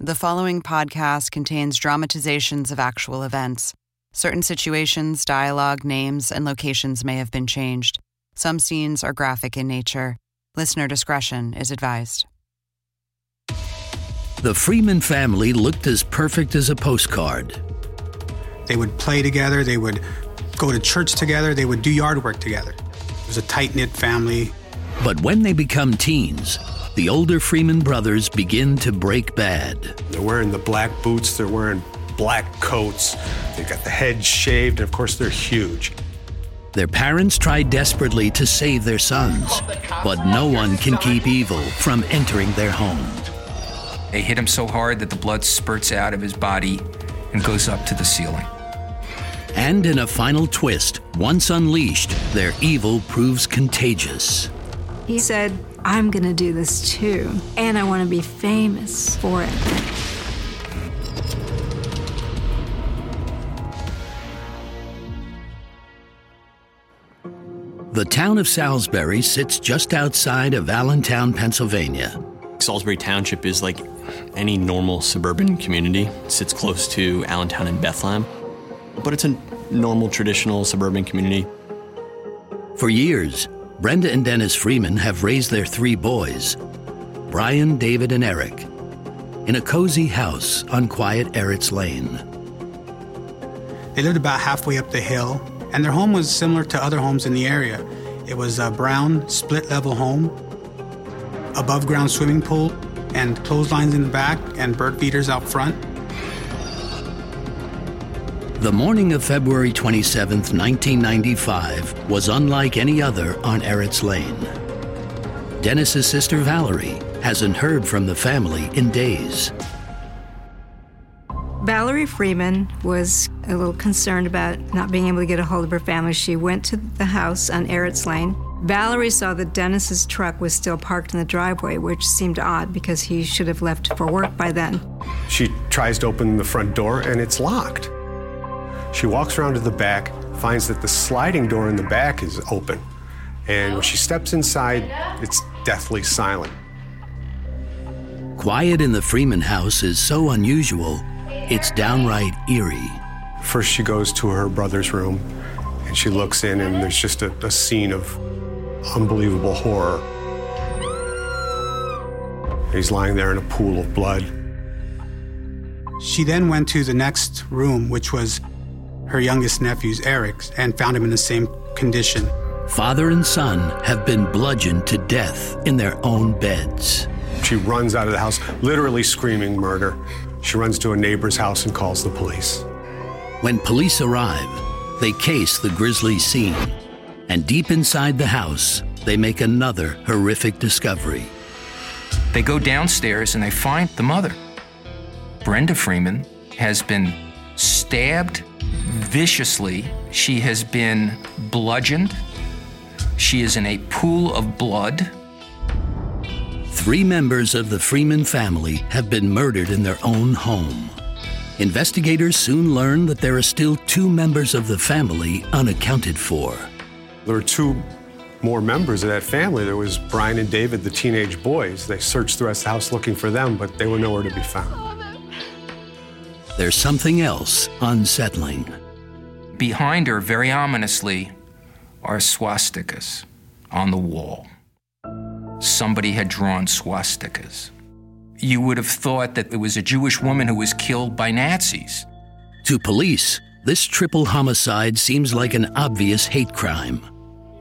The following podcast contains dramatizations of actual events. Certain situations, dialogue, names, and locations may have been changed. Some scenes are graphic in nature. Listener discretion is advised. The Freeman family looked as perfect as a postcard. They would play together, they would go to church together, they would do yard work together. It was a tight knit family. But when they become teens, the older Freeman brothers begin to break bad. They're wearing the black boots, they're wearing black coats, they've got the heads shaved, and of course, they're huge. Their parents try desperately to save their sons, but no one can keep evil from entering their home. They hit him so hard that the blood spurts out of his body and goes up to the ceiling. And in a final twist, once unleashed, their evil proves contagious. He said, I'm going to do this too, and I want to be famous for it. The town of Salisbury sits just outside of Allentown, Pennsylvania. Salisbury Township is like any normal suburban community. It sits close to Allentown and Bethlehem, but it's a normal, traditional suburban community. For years, Brenda and Dennis Freeman have raised their three boys Brian, David, and Eric in a cozy house on quiet Eritz Lane. They lived about halfway up the hill, and their home was similar to other homes in the area. It was a brown, split level home, above ground swimming pool, and clotheslines in the back, and bird feeders out front. The morning of February 27, 1995, was unlike any other on Eritz Lane. Dennis's sister Valerie hasn't heard from the family in days. Valerie Freeman was a little concerned about not being able to get a hold of her family. She went to the house on Eritz Lane. Valerie saw that Dennis's truck was still parked in the driveway, which seemed odd because he should have left for work by then. She tries to open the front door and it's locked. She walks around to the back, finds that the sliding door in the back is open. And when she steps inside, it's deathly silent. Quiet in the Freeman house is so unusual, it's downright eerie. First, she goes to her brother's room and she looks in, and there's just a, a scene of unbelievable horror. He's lying there in a pool of blood. She then went to the next room, which was her youngest nephew's, Eric's, and found him in the same condition. Father and son have been bludgeoned to death in their own beds. She runs out of the house, literally screaming murder. She runs to a neighbor's house and calls the police. When police arrive, they case the grisly scene. And deep inside the house, they make another horrific discovery. They go downstairs and they find the mother. Brenda Freeman has been stabbed viciously. She has been bludgeoned. She is in a pool of blood. Three members of the Freeman family have been murdered in their own home. Investigators soon learn that there are still two members of the family unaccounted for. There are two more members of that family. There was Brian and David, the teenage boys. They searched the rest of the house looking for them, but they were nowhere to be found. There's something else unsettling. Behind her, very ominously, are swastikas on the wall. Somebody had drawn swastikas. You would have thought that it was a Jewish woman who was killed by Nazis. To police, this triple homicide seems like an obvious hate crime.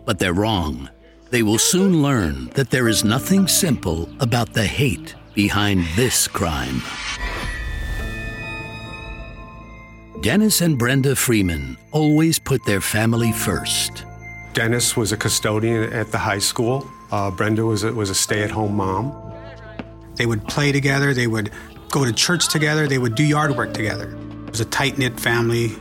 But they're wrong. They will soon learn that there is nothing simple about the hate behind this crime. Dennis and Brenda Freeman always put their family first. Dennis was a custodian at the high school. Uh, Brenda was a, was a stay at home mom. They would play together, they would go to church together, they would do yard work together. It was a tight knit family.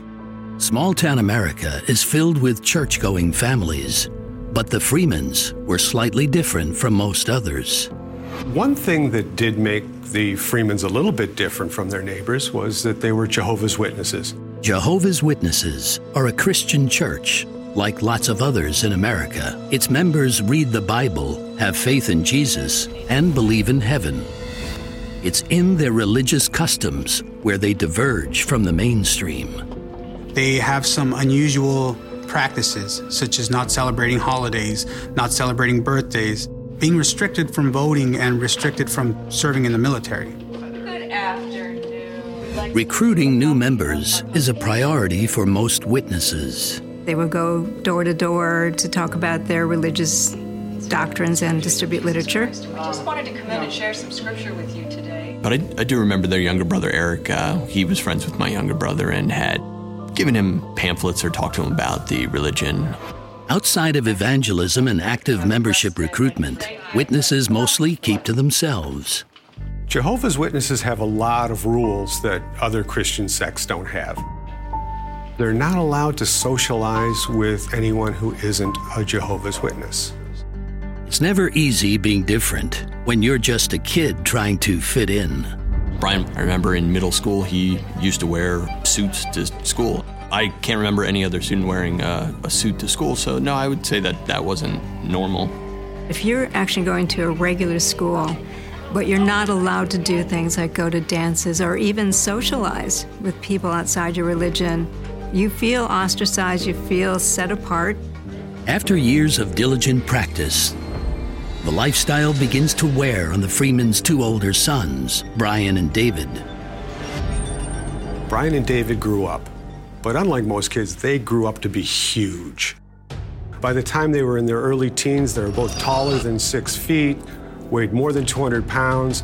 Small town America is filled with church going families, but the Freemans were slightly different from most others. One thing that did make the Freemans a little bit different from their neighbors was that they were Jehovah's Witnesses. Jehovah's Witnesses are a Christian church. Like lots of others in America, its members read the Bible, have faith in Jesus, and believe in heaven. It's in their religious customs where they diverge from the mainstream. They have some unusual practices, such as not celebrating holidays, not celebrating birthdays, being restricted from voting, and restricted from serving in the military. Good afternoon. Recruiting new members is a priority for most witnesses. They would go door to door to talk about their religious doctrines and distribute literature. I just wanted to come in and share some scripture with you today. But I, I do remember their younger brother, Eric. Uh, he was friends with my younger brother and had given him pamphlets or talked to him about the religion. Outside of evangelism and active membership recruitment, witnesses mostly keep to themselves. Jehovah's Witnesses have a lot of rules that other Christian sects don't have. They're not allowed to socialize with anyone who isn't a Jehovah's Witness. It's never easy being different when you're just a kid trying to fit in. Brian, I remember in middle school, he used to wear suits to school. I can't remember any other student wearing uh, a suit to school, so no, I would say that that wasn't normal. If you're actually going to a regular school, but you're not allowed to do things like go to dances or even socialize with people outside your religion, you feel ostracized, you feel set apart. After years of diligent practice, the lifestyle begins to wear on the Freeman's two older sons, Brian and David. Brian and David grew up, but unlike most kids, they grew up to be huge. By the time they were in their early teens, they were both taller than six feet, weighed more than 200 pounds.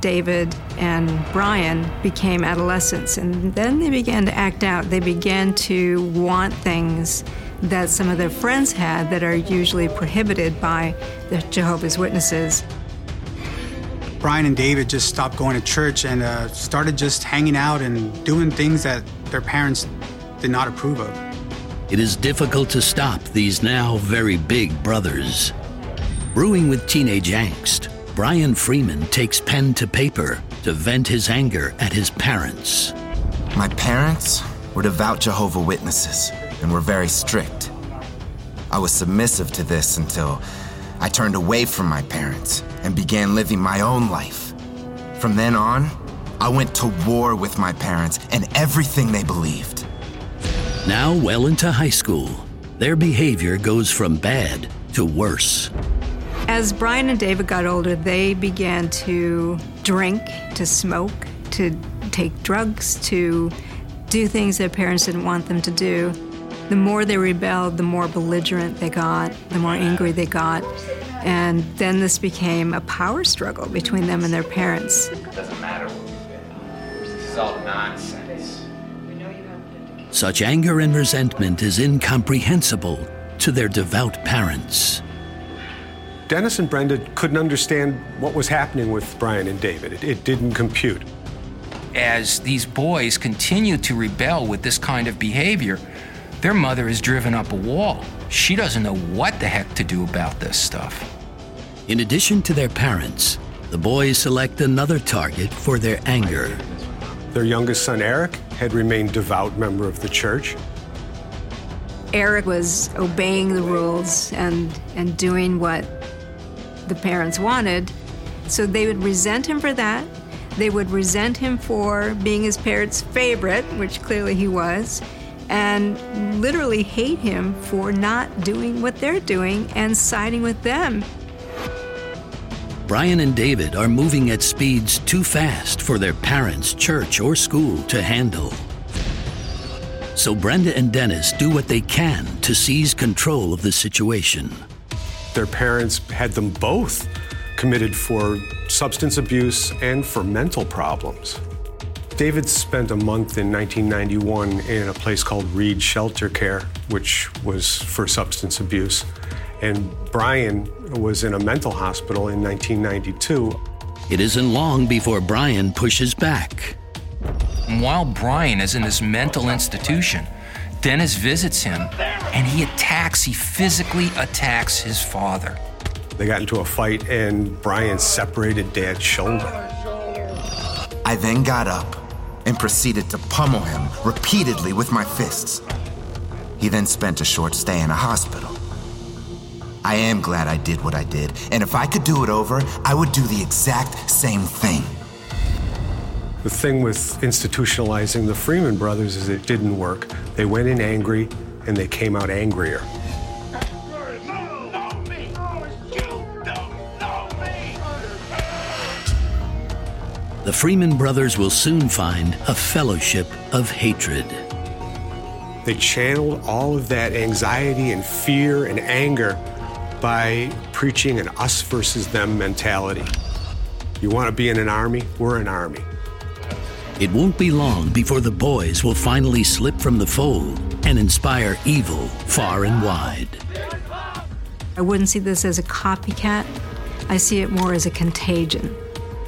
David and Brian became adolescents, and then they began to act out. They began to want things that some of their friends had that are usually prohibited by the Jehovah's Witnesses. Brian and David just stopped going to church and uh, started just hanging out and doing things that their parents did not approve of. It is difficult to stop these now very big brothers. Brewing with teenage angst, Brian Freeman takes pen to paper to vent his anger at his parents. My parents were devout Jehovah Witnesses and were very strict. I was submissive to this until I turned away from my parents and began living my own life. From then on, I went to war with my parents and everything they believed. Now, well into high school, their behavior goes from bad to worse. As Brian and David got older, they began to drink, to smoke, to take drugs, to do things their parents didn't want them to do. The more they rebelled, the more belligerent they got, the more angry they got. And then this became a power struggle between them and their parents. It doesn't matter what we do. This is all nonsense. Such anger and resentment is incomprehensible to their devout parents. Dennis and Brenda couldn't understand what was happening with Brian and David. It, it didn't compute. As these boys continue to rebel with this kind of behavior, their mother has driven up a wall. She doesn't know what the heck to do about this stuff. In addition to their parents, the boys select another target for their anger. Their youngest son, Eric, had remained devout member of the church. Eric was obeying the rules and, and doing what the parents wanted. So they would resent him for that. They would resent him for being his parents' favorite, which clearly he was, and literally hate him for not doing what they're doing and siding with them. Brian and David are moving at speeds too fast for their parents, church, or school to handle. So Brenda and Dennis do what they can to seize control of the situation. Their parents had them both committed for substance abuse and for mental problems. David spent a month in 1991 in a place called Reed Shelter Care, which was for substance abuse. And Brian was in a mental hospital in 1992. It isn't long before Brian pushes back. While Brian is in this mental institution, Dennis visits him and he attacks, he physically attacks his father. They got into a fight and Brian separated Dad's shoulder. I then got up and proceeded to pummel him repeatedly with my fists. He then spent a short stay in a hospital. I am glad I did what I did, and if I could do it over, I would do the exact same thing. The thing with institutionalizing the Freeman brothers is it didn't work. They went in angry and they came out angrier. The Freeman brothers will soon find a fellowship of hatred. They channeled all of that anxiety and fear and anger by preaching an us versus them mentality. You want to be in an army? We're an army. It won't be long before the boys will finally slip from the fold and inspire evil far and wide. I wouldn't see this as a copycat. I see it more as a contagion.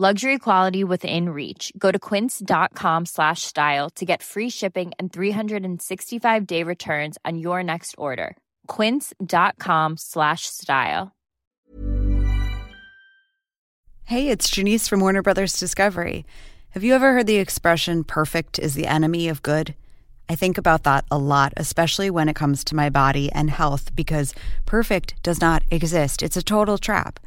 Luxury quality within reach. Go to quince.com slash style to get free shipping and 365 day returns on your next order. Quince.com slash style. Hey, it's Janice from Warner Brothers Discovery. Have you ever heard the expression perfect is the enemy of good? I think about that a lot, especially when it comes to my body and health, because perfect does not exist. It's a total trap.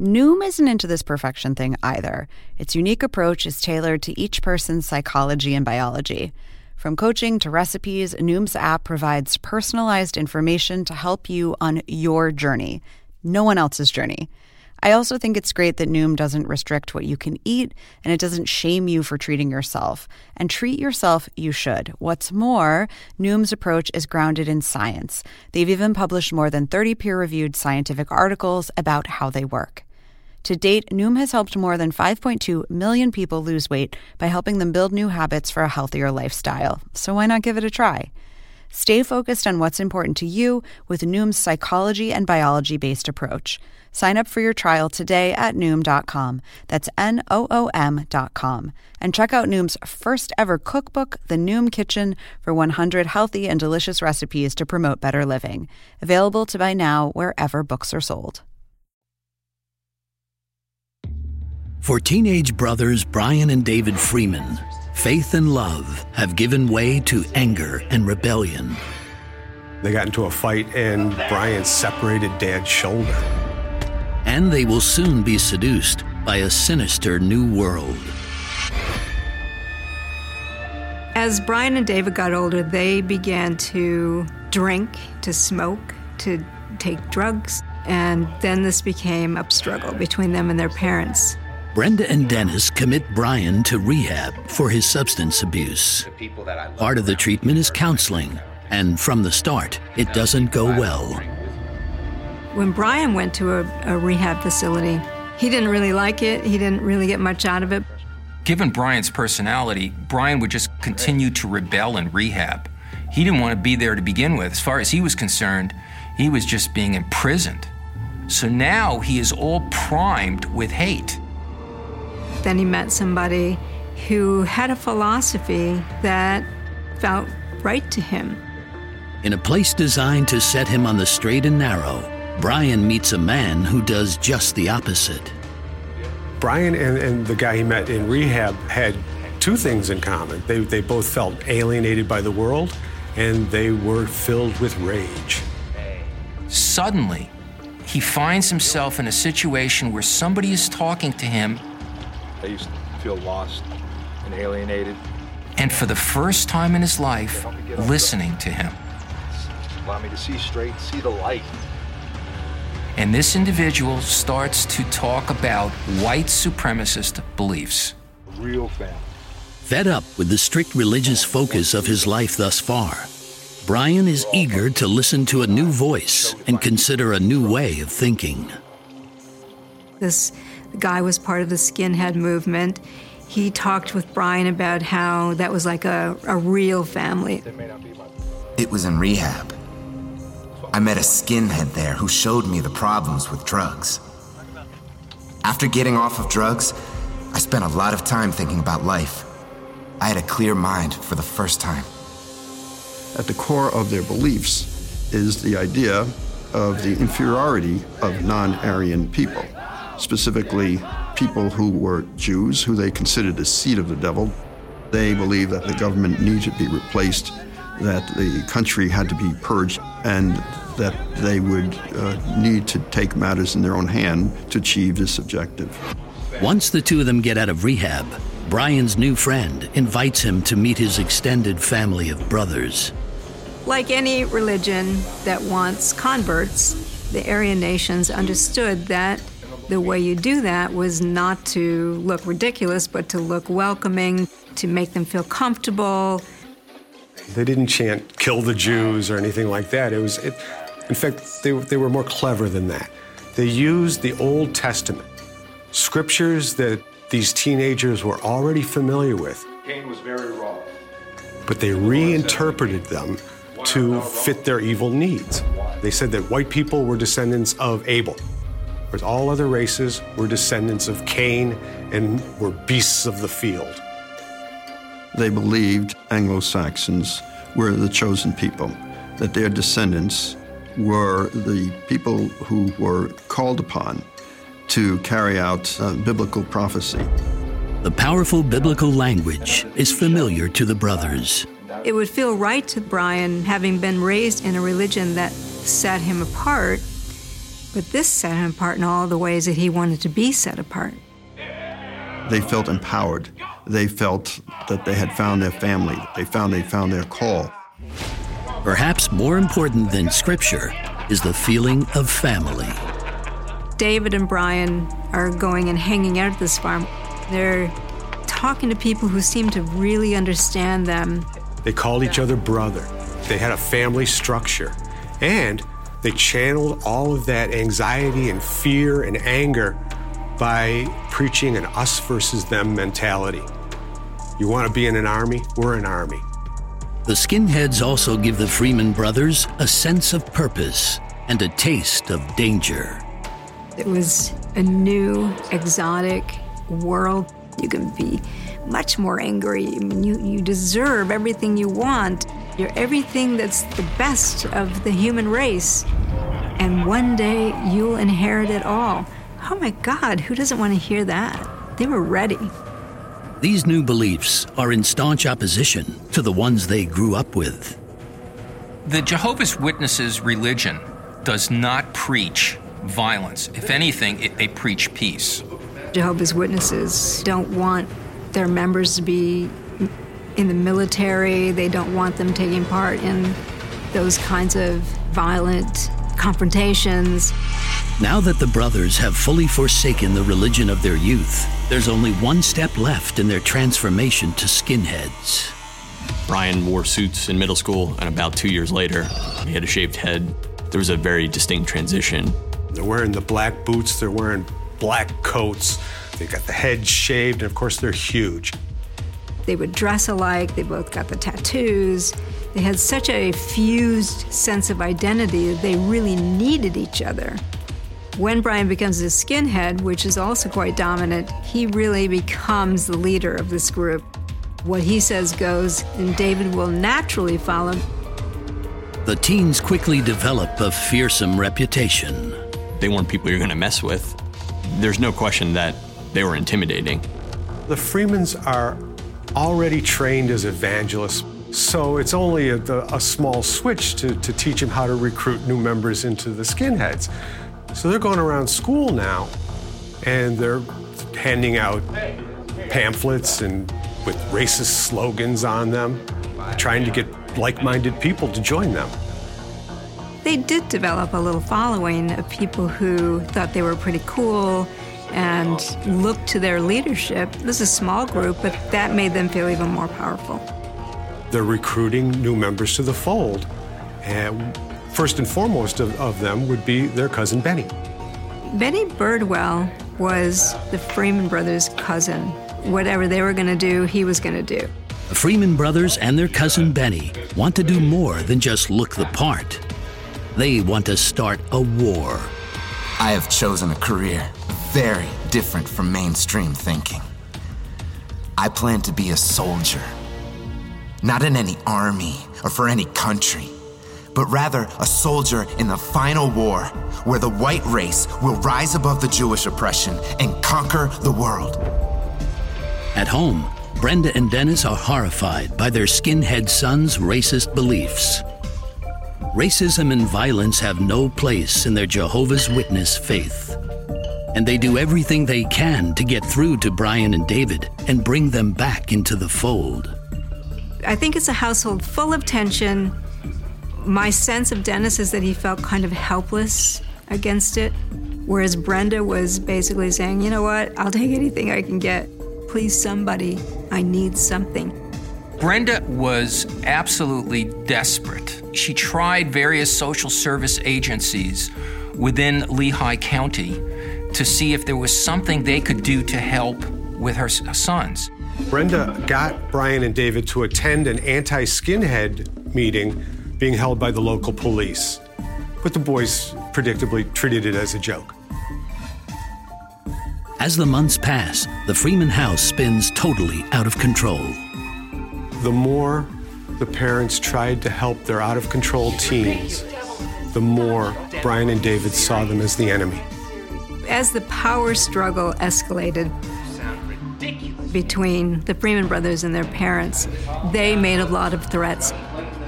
Noom isn't into this perfection thing either. Its unique approach is tailored to each person's psychology and biology. From coaching to recipes, Noom's app provides personalized information to help you on your journey, no one else's journey. I also think it's great that Noom doesn't restrict what you can eat and it doesn't shame you for treating yourself. And treat yourself, you should. What's more, Noom's approach is grounded in science. They've even published more than 30 peer reviewed scientific articles about how they work. To date, Noom has helped more than 5.2 million people lose weight by helping them build new habits for a healthier lifestyle. So why not give it a try? Stay focused on what's important to you with Noom's psychology and biology based approach. Sign up for your trial today at Noom.com. That's N O O M.com. And check out Noom's first ever cookbook, The Noom Kitchen, for 100 healthy and delicious recipes to promote better living. Available to buy now wherever books are sold. For teenage brothers Brian and David Freeman, faith and love have given way to anger and rebellion. They got into a fight, and Brian separated Dad's shoulder. And they will soon be seduced by a sinister new world. As Brian and David got older, they began to drink, to smoke, to take drugs, and then this became a struggle between them and their parents. Brenda and Dennis commit Brian to rehab for his substance abuse. Part of the treatment is counseling, and from the start, it doesn't go well. When Brian went to a, a rehab facility, he didn't really like it. He didn't really get much out of it. Given Brian's personality, Brian would just continue to rebel in rehab. He didn't want to be there to begin with. As far as he was concerned, he was just being imprisoned. So now he is all primed with hate. Then he met somebody who had a philosophy that felt right to him. In a place designed to set him on the straight and narrow, Brian meets a man who does just the opposite. Brian and, and the guy he met in rehab had two things in common. They, they both felt alienated by the world, and they were filled with rage. Suddenly, he finds himself in a situation where somebody is talking to him. I used to feel lost and alienated. And for the first time in his life, listening to him. Allow me to see straight, see the light. And this individual starts to talk about white supremacist beliefs. Real family. Fed up with the strict religious focus of his life thus far, Brian is eager to listen to a new voice and consider a new way of thinking. This guy was part of the skinhead movement. He talked with Brian about how that was like a, a real family. It was in rehab. I met a skinhead there who showed me the problems with drugs. After getting off of drugs, I spent a lot of time thinking about life. I had a clear mind for the first time. At the core of their beliefs is the idea of the inferiority of non Aryan people, specifically people who were Jews, who they considered the seed of the devil. They believed that the government needed to be replaced, that the country had to be purged, and that they would uh, need to take matters in their own hand to achieve this objective. Once the two of them get out of rehab, Brian's new friend invites him to meet his extended family of brothers. Like any religion that wants converts, the Aryan nations understood that the way you do that was not to look ridiculous, but to look welcoming, to make them feel comfortable. They didn't chant "kill the Jews" or anything like that. It was, it, in fact, they, they were more clever than that. They used the Old Testament, scriptures that these teenagers were already familiar with. Cain was very raw. But they reinterpreted them to fit their evil needs. They said that white people were descendants of Abel, whereas all other races were descendants of Cain and were beasts of the field. They believed Anglo Saxons were the chosen people, that their descendants were the people who were called upon to carry out uh, biblical prophecy. The powerful biblical language is familiar to the brothers. It would feel right to Brian, having been raised in a religion that set him apart, but this set him apart in all the ways that he wanted to be set apart. They felt empowered. They felt that they had found their family. They found they found their call. Perhaps more important than scripture is the feeling of family. David and Brian are going and hanging out at this farm. They're talking to people who seem to really understand them. They called each other brother. They had a family structure. And they channeled all of that anxiety and fear and anger by preaching an us versus them mentality. You want to be in an army? We're an army. The skinheads also give the Freeman brothers a sense of purpose and a taste of danger. It was a new, exotic world. You can be much more angry. I mean, you, you deserve everything you want. You're everything that's the best of the human race. And one day you'll inherit it all. Oh my God, who doesn't want to hear that? They were ready. These new beliefs are in staunch opposition to the ones they grew up with. The Jehovah's Witnesses religion does not preach violence. If anything, it, they preach peace. Jehovah's Witnesses don't want their members to be in the military, they don't want them taking part in those kinds of violent confrontations. Now that the brothers have fully forsaken the religion of their youth, there's only one step left in their transformation to skinheads. Brian wore suits in middle school, and about two years later, he had a shaved head. There was a very distinct transition. They're wearing the black boots, they're wearing black coats, they got the head shaved, and of course, they're huge. They would dress alike, they both got the tattoos. They had such a fused sense of identity that they really needed each other. When Brian becomes a skinhead, which is also quite dominant, he really becomes the leader of this group. What he says goes, and David will naturally follow. The teens quickly develop a fearsome reputation. They weren't people you're going to mess with. There's no question that they were intimidating. The Freemans are already trained as evangelists, so it's only a, a small switch to, to teach them how to recruit new members into the skinheads. So they're going around school now and they're handing out pamphlets and with racist slogans on them, trying to get like minded people to join them. They did develop a little following of people who thought they were pretty cool and look to their leadership. This is a small group, but that made them feel even more powerful. They're recruiting new members to the fold. And First and foremost of, of them would be their cousin Benny. Benny Birdwell was the Freeman brothers' cousin. Whatever they were going to do, he was going to do. The Freeman brothers and their cousin Benny want to do more than just look the part. They want to start a war. I have chosen a career very different from mainstream thinking. I plan to be a soldier, not in any army or for any country but rather a soldier in the final war where the white race will rise above the Jewish oppression and conquer the world. At home, Brenda and Dennis are horrified by their skinhead son's racist beliefs. Racism and violence have no place in their Jehovah's Witness faith. And they do everything they can to get through to Brian and David and bring them back into the fold. I think it's a household full of tension my sense of Dennis is that he felt kind of helpless against it, whereas Brenda was basically saying, you know what, I'll take anything I can get. Please, somebody, I need something. Brenda was absolutely desperate. She tried various social service agencies within Lehigh County to see if there was something they could do to help with her uh, sons. Brenda got Brian and David to attend an anti skinhead meeting being held by the local police. But the boys predictably treated it as a joke. As the months pass, the Freeman house spins totally out of control. The more the parents tried to help their out of control teens, the more Brian and David saw them as the enemy. As the power struggle escalated between the Freeman brothers and their parents, they made a lot of threats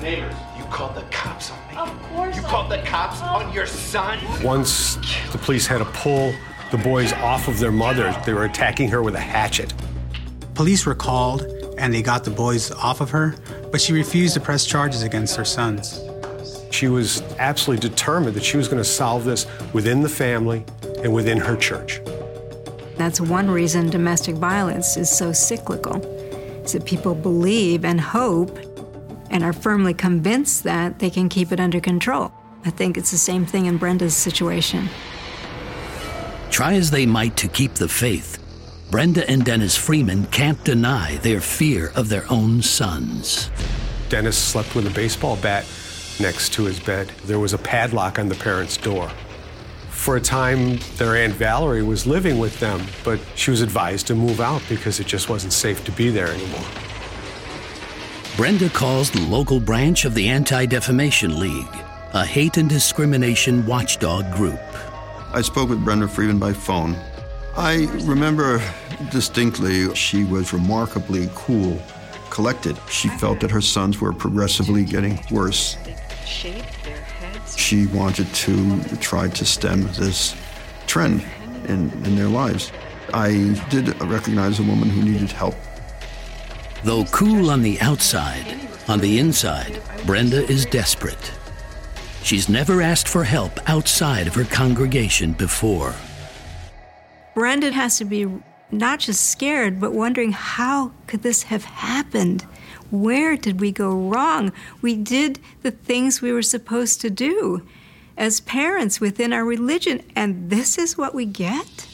You called the cops on me. Of course. You called the cops on oh. your son? Once the police had to pull the boys off of their mother, they were attacking her with a hatchet. Police were called and they got the boys off of her, but she refused to press charges against her sons. She was absolutely determined that she was going to solve this within the family and and within her church. That's one reason domestic violence is so cyclical. Is that people believe and hope and are firmly convinced that they can keep it under control. I think it's the same thing in Brenda's situation. Try as they might to keep the faith, Brenda and Dennis Freeman can't deny their fear of their own sons. Dennis slept with a baseball bat next to his bed. There was a padlock on the parents' door. For a time, their Aunt Valerie was living with them, but she was advised to move out because it just wasn't safe to be there anymore. Brenda calls the local branch of the Anti Defamation League, a hate and discrimination watchdog group. I spoke with Brenda Freeman by phone. I remember distinctly she was remarkably cool, collected. She felt that her sons were progressively getting worse. She wanted to try to stem this trend in, in their lives. I did recognize a woman who needed help. Though cool on the outside, on the inside, Brenda is desperate. She's never asked for help outside of her congregation before. Brenda has to be not just scared, but wondering how could this have happened? Where did we go wrong? We did the things we were supposed to do as parents within our religion, and this is what we get?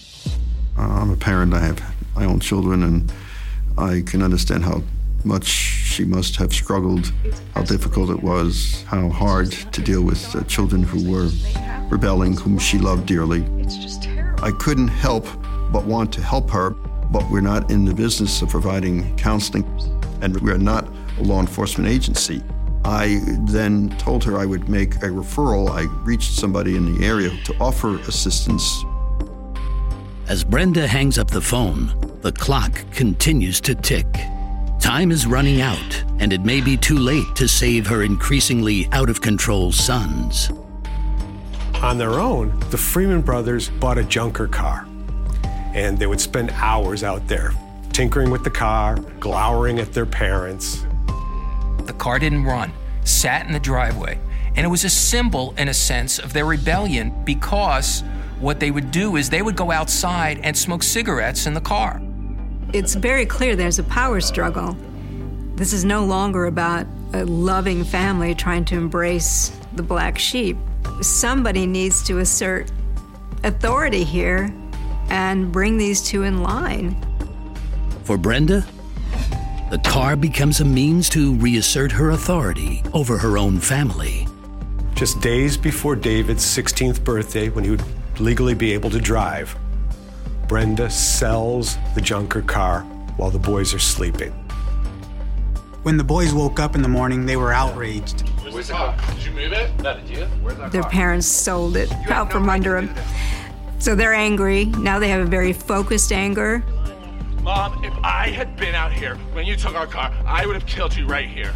Uh, I'm a parent, I have my own children, and I can understand how much she must have struggled, how difficult it was, how hard to deal with uh, children who were rebelling, whom she loved dearly. It's just terrible. I couldn't help but want to help her, but we're not in the business of providing counseling, and we're not a law enforcement agency. I then told her I would make a referral. I reached somebody in the area to offer assistance. As Brenda hangs up the phone, the clock continues to tick. Time is running out, and it may be too late to save her increasingly out of control sons. On their own, the Freeman brothers bought a junker car, and they would spend hours out there tinkering with the car, glowering at their parents. The car didn't run, sat in the driveway, and it was a symbol, in a sense, of their rebellion because what they would do is they would go outside and smoke cigarettes in the car. It's very clear there's a power struggle. This is no longer about a loving family trying to embrace the black sheep. Somebody needs to assert authority here and bring these two in line. For Brenda, the car becomes a means to reassert her authority over her own family. Just days before David's 16th birthday, when he would legally be able to drive, Brenda sells the junker car while the boys are sleeping. When the boys woke up in the morning, they were outraged. Where's the car? Did you move it? No, did you? Where's the Their parents sold it out from under them. So they're angry. Now they have a very focused anger. Mom, if I had been out here when you took our car, I would have killed you right here.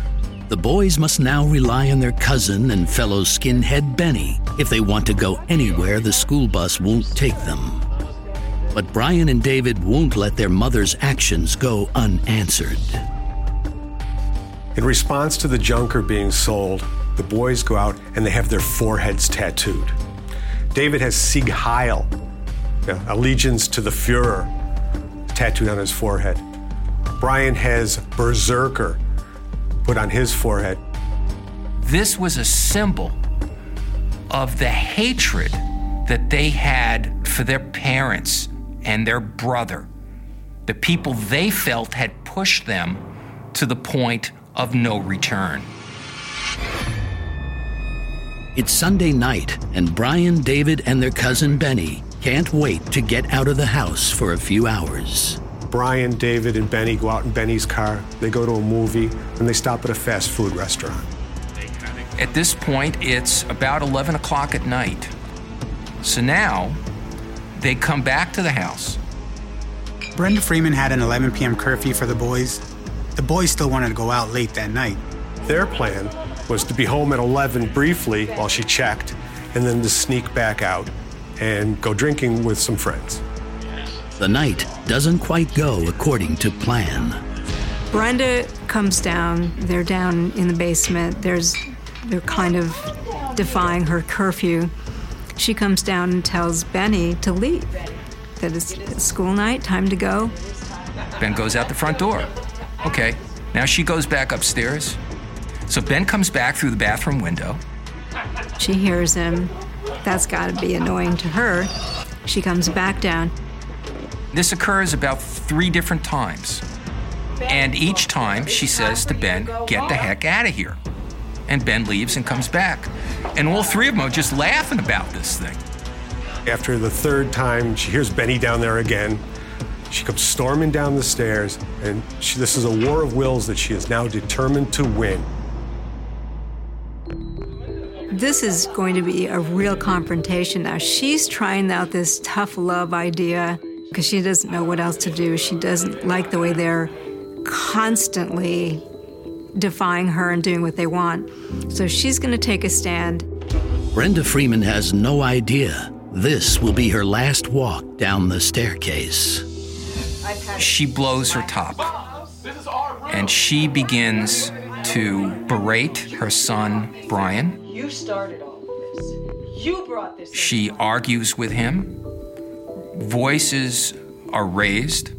The boys must now rely on their cousin and fellow skinhead Benny if they want to go anywhere the school bus won't take them. But Brian and David won't let their mother's actions go unanswered. In response to the junker being sold, the boys go out and they have their foreheads tattooed. David has Sieg Heil, you allegiance to the Fuhrer, tattooed on his forehead. Brian has Berserker put on his forehead. This was a symbol of the hatred that they had for their parents and their brother, the people they felt had pushed them to the point of no return. It's Sunday night, and Brian, David, and their cousin Benny can't wait to get out of the house for a few hours. Brian, David, and Benny go out in Benny's car. They go to a movie, and they stop at a fast food restaurant. At this point, it's about 11 o'clock at night. So now they come back to the house. Brenda Freeman had an 11 p.m. curfew for the boys. The boys still wanted to go out late that night. Their plan was to be home at 11 briefly while she checked, and then to sneak back out and go drinking with some friends. The night doesn't quite go according to plan. Brenda comes down. They're down in the basement. There's they're kind of defying her curfew. She comes down and tells Benny to leave, that it's school night, time to go. Ben goes out the front door. Okay, now she goes back upstairs. So Ben comes back through the bathroom window. She hears him. That's got to be annoying to her. She comes back down. This occurs about three different times. And each time she says to Ben, Get the heck out of here. And Ben leaves and comes back. And all three of them are just laughing about this thing. After the third time, she hears Benny down there again. She comes storming down the stairs, and she, this is a war of wills that she is now determined to win. This is going to be a real confrontation now. She's trying out this tough love idea because she doesn't know what else to do. She doesn't like the way they're constantly defying her and doing what they want. So she's going to take a stand. Brenda Freeman has no idea this will be her last walk down the staircase. She blows her top and she begins to berate her son, Brian. You started all of this. You brought this. She argues with him. Voices are raised.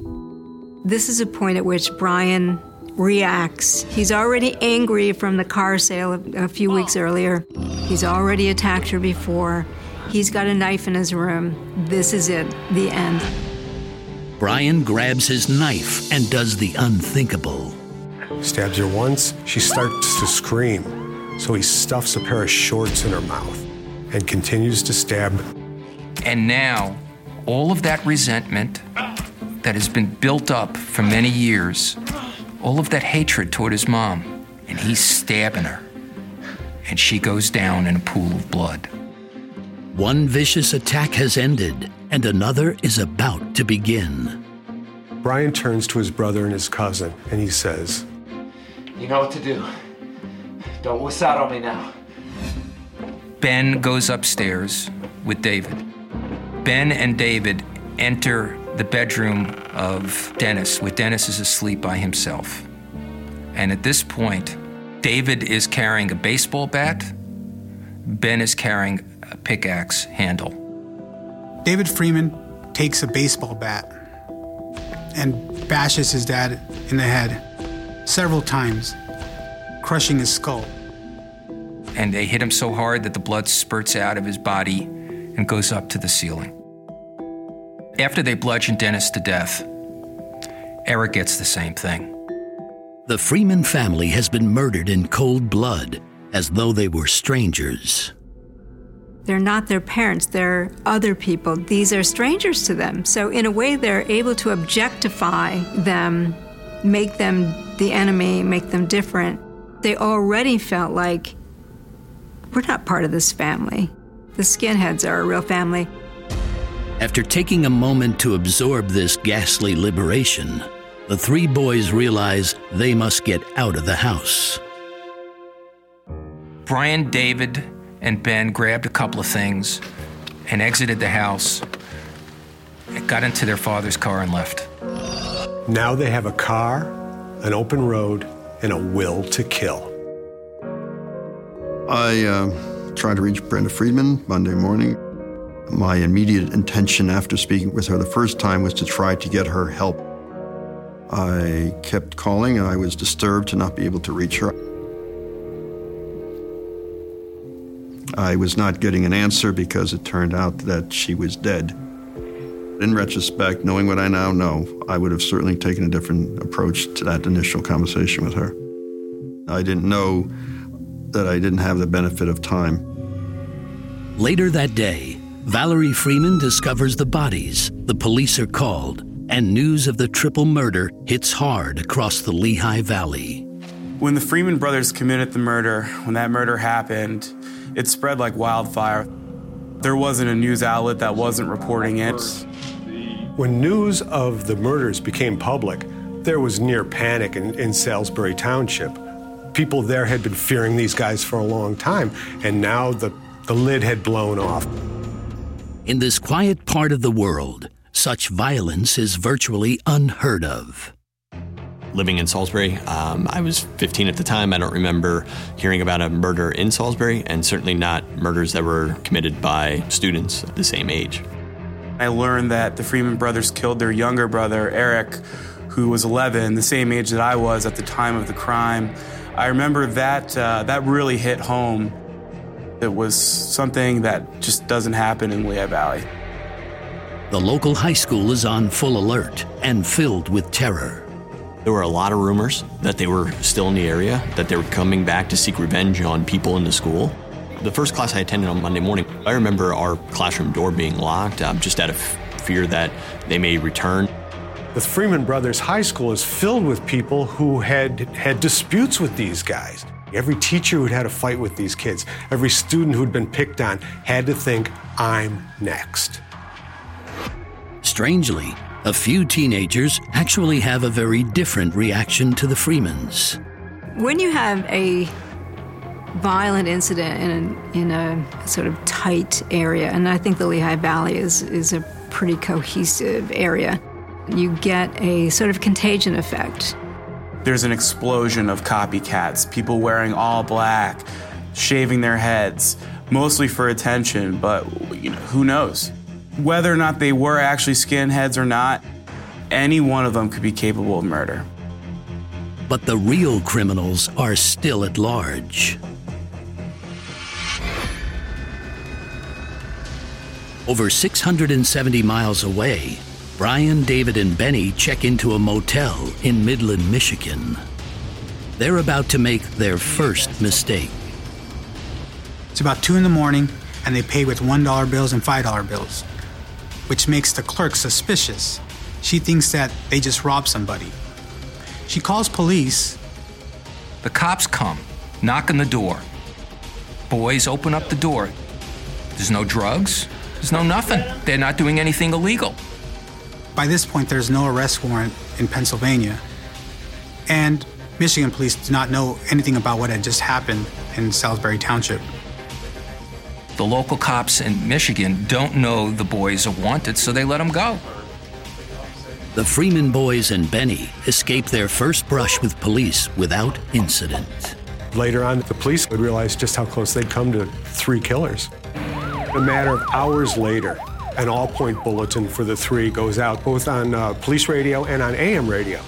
This is a point at which Brian reacts. He's already angry from the car sale a, a few weeks oh. earlier. He's already attacked her before. He's got a knife in his room. This is it, the end. Brian grabs his knife and does the unthinkable. Stabs her once, she starts to scream. So he stuffs a pair of shorts in her mouth and continues to stab. And now, all of that resentment that has been built up for many years, all of that hatred toward his mom, and he's stabbing her. And she goes down in a pool of blood. One vicious attack has ended, and another is about to begin. Brian turns to his brother and his cousin, and he says, You know what to do. Don't wuss out on me now. Ben goes upstairs with David. Ben and David enter the bedroom of Dennis, where Dennis is asleep by himself. And at this point, David is carrying a baseball bat, Ben is carrying a pickaxe handle. David Freeman takes a baseball bat and bashes his dad in the head several times, crushing his skull. And they hit him so hard that the blood spurts out of his body and goes up to the ceiling. After they bludgeon Dennis to death, Eric gets the same thing. The Freeman family has been murdered in cold blood, as though they were strangers. They're not their parents, they're other people. These are strangers to them. So, in a way, they're able to objectify them, make them the enemy, make them different. They already felt like we're not part of this family. The skinheads are a real family. After taking a moment to absorb this ghastly liberation, the three boys realize they must get out of the house. Brian, David, and Ben grabbed a couple of things and exited the house, and got into their father's car, and left. Now they have a car, an open road, and a will to kill. I uh, tried to reach Brenda Freeman Monday morning. My immediate intention after speaking with her the first time was to try to get her help. I kept calling and I was disturbed to not be able to reach her. I was not getting an answer because it turned out that she was dead. In retrospect, knowing what I now know, I would have certainly taken a different approach to that initial conversation with her. I didn't know that I didn't have the benefit of time. Later that day, Valerie Freeman discovers the bodies. The police are called, and news of the triple murder hits hard across the Lehigh Valley. When the Freeman brothers committed the murder, when that murder happened, it spread like wildfire. There wasn't a news outlet that wasn't reporting it. When news of the murders became public, there was near panic in, in Salisbury Township. People there had been fearing these guys for a long time, and now the, the lid had blown off. In this quiet part of the world, such violence is virtually unheard of. living in Salisbury. Um, I was 15 at the time. I don't remember hearing about a murder in Salisbury, and certainly not murders that were committed by students at the same age. I learned that the Freeman brothers killed their younger brother, Eric, who was 11, the same age that I was at the time of the crime. I remember that uh, that really hit home. It was something that just doesn't happen in Lehigh Valley. The local high school is on full alert and filled with terror. There were a lot of rumors that they were still in the area, that they were coming back to seek revenge on people in the school. The first class I attended on Monday morning, I remember our classroom door being locked, um, just out of fear that they may return. The Freeman Brothers High School is filled with people who had had disputes with these guys. Every teacher who'd had a fight with these kids, every student who'd been picked on, had to think, I'm next. Strangely, a few teenagers actually have a very different reaction to the Freemans. When you have a violent incident in a, in a sort of tight area, and I think the Lehigh Valley is, is a pretty cohesive area, you get a sort of contagion effect. There's an explosion of copycats, people wearing all black, shaving their heads, mostly for attention, but you know, who knows? Whether or not they were actually skinheads or not, any one of them could be capable of murder. But the real criminals are still at large. Over 670 miles away, Brian, David, and Benny check into a motel in Midland, Michigan. They're about to make their first mistake. It's about 2 in the morning, and they pay with $1 bills and $5 bills, which makes the clerk suspicious. She thinks that they just robbed somebody. She calls police. The cops come, knock on the door. Boys open up the door. There's no drugs, there's no nothing. They're not doing anything illegal. By this point, there's no arrest warrant in Pennsylvania. And Michigan police do not know anything about what had just happened in Salisbury Township. The local cops in Michigan don't know the boys are wanted, so they let them go. The Freeman boys and Benny escape their first brush with police without incident. Later on, the police would realize just how close they'd come to three killers. A matter of hours later, an all point bulletin for the three goes out both on uh, police radio and on AM radio.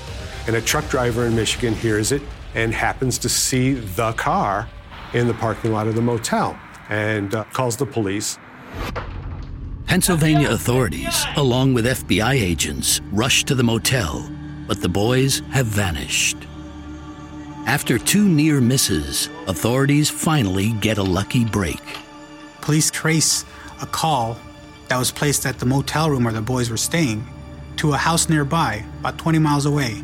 And a truck driver in Michigan hears it and happens to see the car in the parking lot of the motel and uh, calls the police. Pennsylvania authorities, along with FBI agents, rush to the motel, but the boys have vanished. After two near misses, authorities finally get a lucky break. Police trace a call that was placed at the motel room where the boys were staying to a house nearby, about 20 miles away.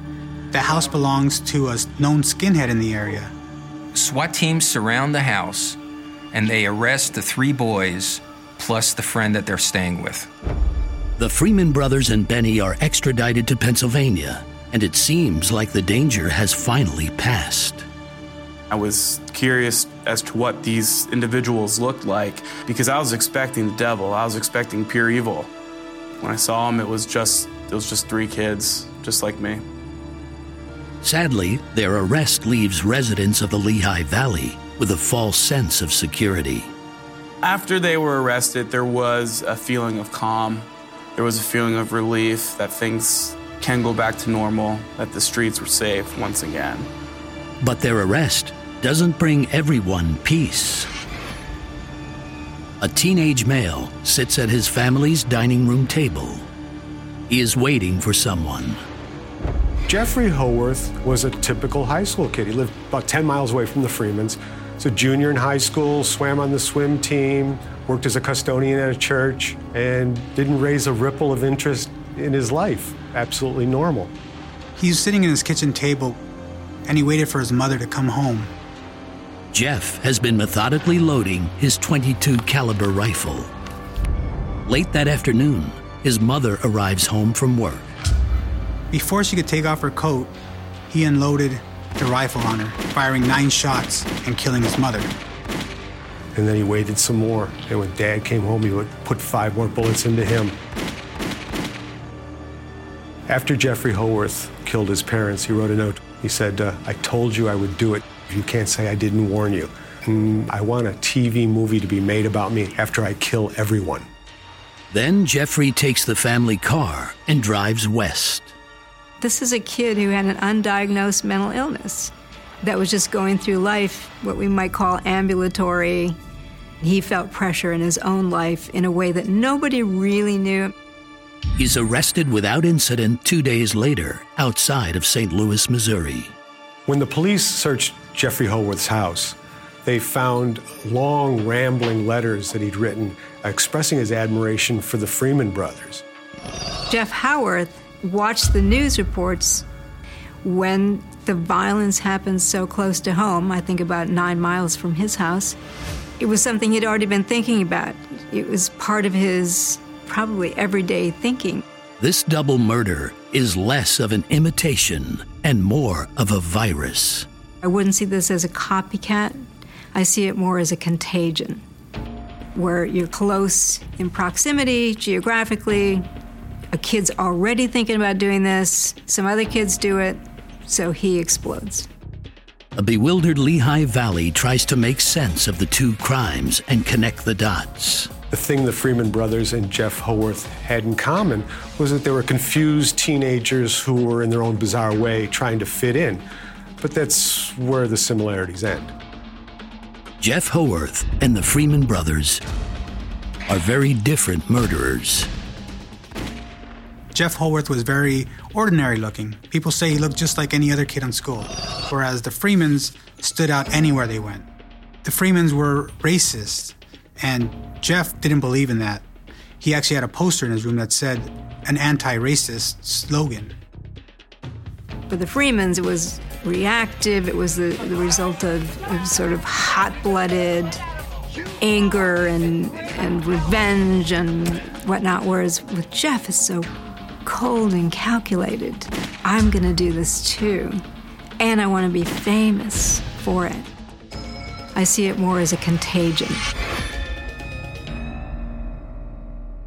The house belongs to a known skinhead in the area. SWAT teams surround the house and they arrest the three boys plus the friend that they're staying with. The Freeman brothers and Benny are extradited to Pennsylvania, and it seems like the danger has finally passed. I was curious as to what these individuals looked like because I was expecting the devil. I was expecting pure evil. When I saw them, it was just it was just three kids, just like me. Sadly, their arrest leaves residents of the Lehigh Valley with a false sense of security. After they were arrested, there was a feeling of calm. There was a feeling of relief that things can go back to normal, that the streets were safe once again. But their arrest doesn't bring everyone peace. A teenage male sits at his family's dining room table. He is waiting for someone. Jeffrey Howarth was a typical high school kid. He lived about 10 miles away from the Freemans. He's a junior in high school, swam on the swim team, worked as a custodian at a church, and didn't raise a ripple of interest in his life. Absolutely normal. He was sitting at his kitchen table and he waited for his mother to come home. Jeff has been methodically loading his 22 caliber rifle. Late that afternoon, his mother arrives home from work. Before she could take off her coat, he unloaded the rifle on her, firing nine shots and killing his mother. And then he waited some more. And when dad came home, he would put five more bullets into him. After Jeffrey Howarth killed his parents, he wrote a note. He said, uh, I told you I would do it. You can't say I didn't warn you. And I want a TV movie to be made about me after I kill everyone. Then Jeffrey takes the family car and drives west. This is a kid who had an undiagnosed mental illness that was just going through life, what we might call ambulatory. He felt pressure in his own life in a way that nobody really knew. He's arrested without incident two days later outside of St. Louis, Missouri. When the police searched Jeffrey Howarth's house, they found long, rambling letters that he'd written expressing his admiration for the Freeman brothers. Jeff Howarth watched the news reports when the violence happened so close to home, I think about nine miles from his house. It was something he'd already been thinking about. It was part of his probably everyday thinking. This double murder is less of an imitation and more of a virus. I wouldn't see this as a copycat, I see it more as a contagion, where you're close in proximity geographically. A kid's already thinking about doing this, some other kids do it, so he explodes. A bewildered Lehigh Valley tries to make sense of the two crimes and connect the dots. The thing the Freeman brothers and Jeff Howarth had in common was that they were confused teenagers who were, in their own bizarre way, trying to fit in. But that's where the similarities end. Jeff Howarth and the Freeman brothers are very different murderers. Jeff Howarth was very ordinary looking. People say he looked just like any other kid in school, whereas the Freemans stood out anywhere they went. The Freemans were racist, and Jeff didn't believe in that. He actually had a poster in his room that said an anti racist slogan. For the Freemans, it was reactive, it was the, the result of, of sort of hot blooded anger and, and revenge and whatnot, whereas with Jeff, it's so cold and calculated. I'm gonna do this too, and I wanna be famous for it. I see it more as a contagion.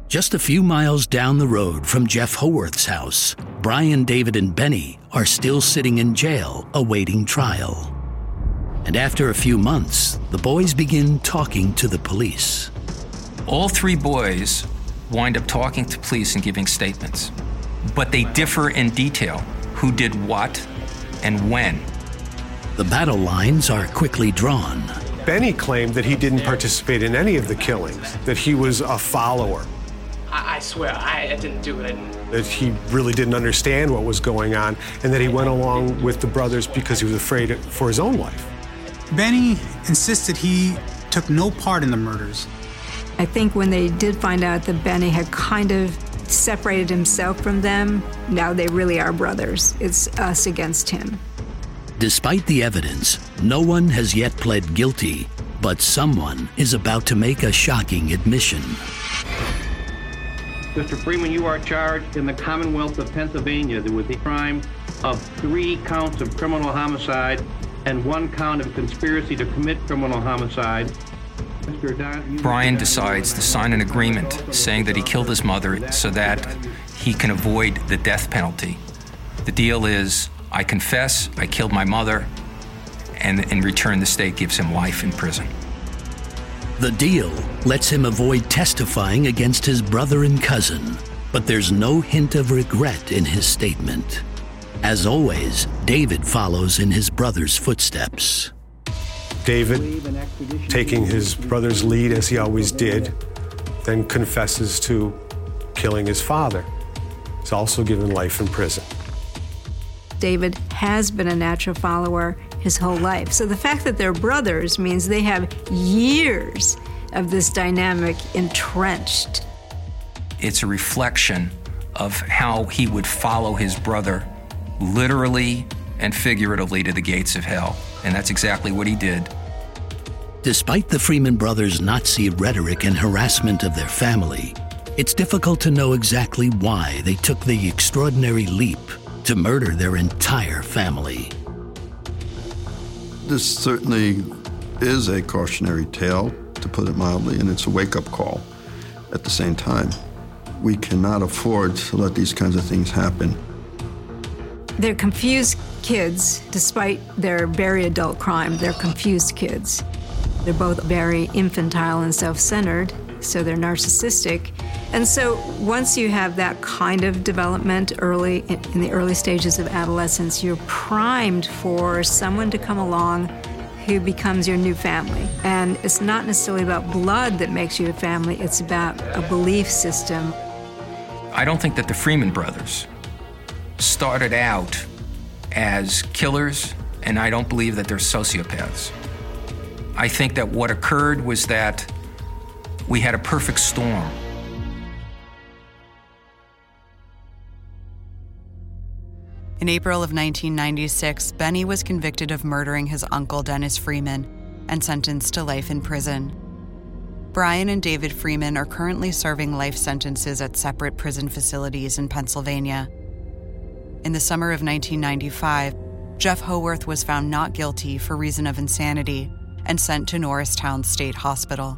Just a few miles down the road from Jeff Howarth's house, Brian, David, and Benny are still sitting in jail awaiting trial. And after a few months, the boys begin talking to the police. All three boys wind up talking to police and giving statements, but they differ in detail who did what and when. The battle lines are quickly drawn. Benny claimed that he didn't participate in any of the killings, that he was a follower, I, I swear, I, I didn't do it. That he really didn't understand what was going on, and that he went along with the brothers because he was afraid for his own life. Benny insisted he took no part in the murders. I think when they did find out that Benny had kind of separated himself from them, now they really are brothers. It's us against him. Despite the evidence, no one has yet pled guilty, but someone is about to make a shocking admission. Mr. Freeman, you are charged in the Commonwealth of Pennsylvania with the crime of three counts of criminal homicide and one count of conspiracy to commit criminal homicide. Mr. Don, Brian decides to sign an agreement saying that he killed his mother so that he can avoid the death penalty. The deal is I confess I killed my mother, and in return, the state gives him life in prison. The deal lets him avoid testifying against his brother and cousin, but there's no hint of regret in his statement. As always, David follows in his brother's footsteps. David, taking his brother's lead as he always did, then confesses to killing his father. He's also given life in prison. David has been a natural follower his whole life. So the fact that they're brothers means they have years of this dynamic entrenched. It's a reflection of how he would follow his brother literally and figuratively to the gates of hell. And that's exactly what he did. Despite the Freeman brothers' Nazi rhetoric and harassment of their family, it's difficult to know exactly why they took the extraordinary leap to murder their entire family. This certainly is a cautionary tale, to put it mildly, and it's a wake up call at the same time. We cannot afford to let these kinds of things happen They're confused kids, despite their very adult crime, they're confused kids. They're both very infantile and self centered, so they're narcissistic. And so once you have that kind of development early in the early stages of adolescence, you're primed for someone to come along who becomes your new family. And it's not necessarily about blood that makes you a family, it's about a belief system. I don't think that the Freeman brothers started out as killers, and I don't believe that they're sociopaths. I think that what occurred was that we had a perfect storm. In April of 1996, Benny was convicted of murdering his uncle, Dennis Freeman, and sentenced to life in prison. Brian and David Freeman are currently serving life sentences at separate prison facilities in Pennsylvania. In the summer of 1995, Jeff Howarth was found not guilty for reason of insanity and sent to Norristown State Hospital.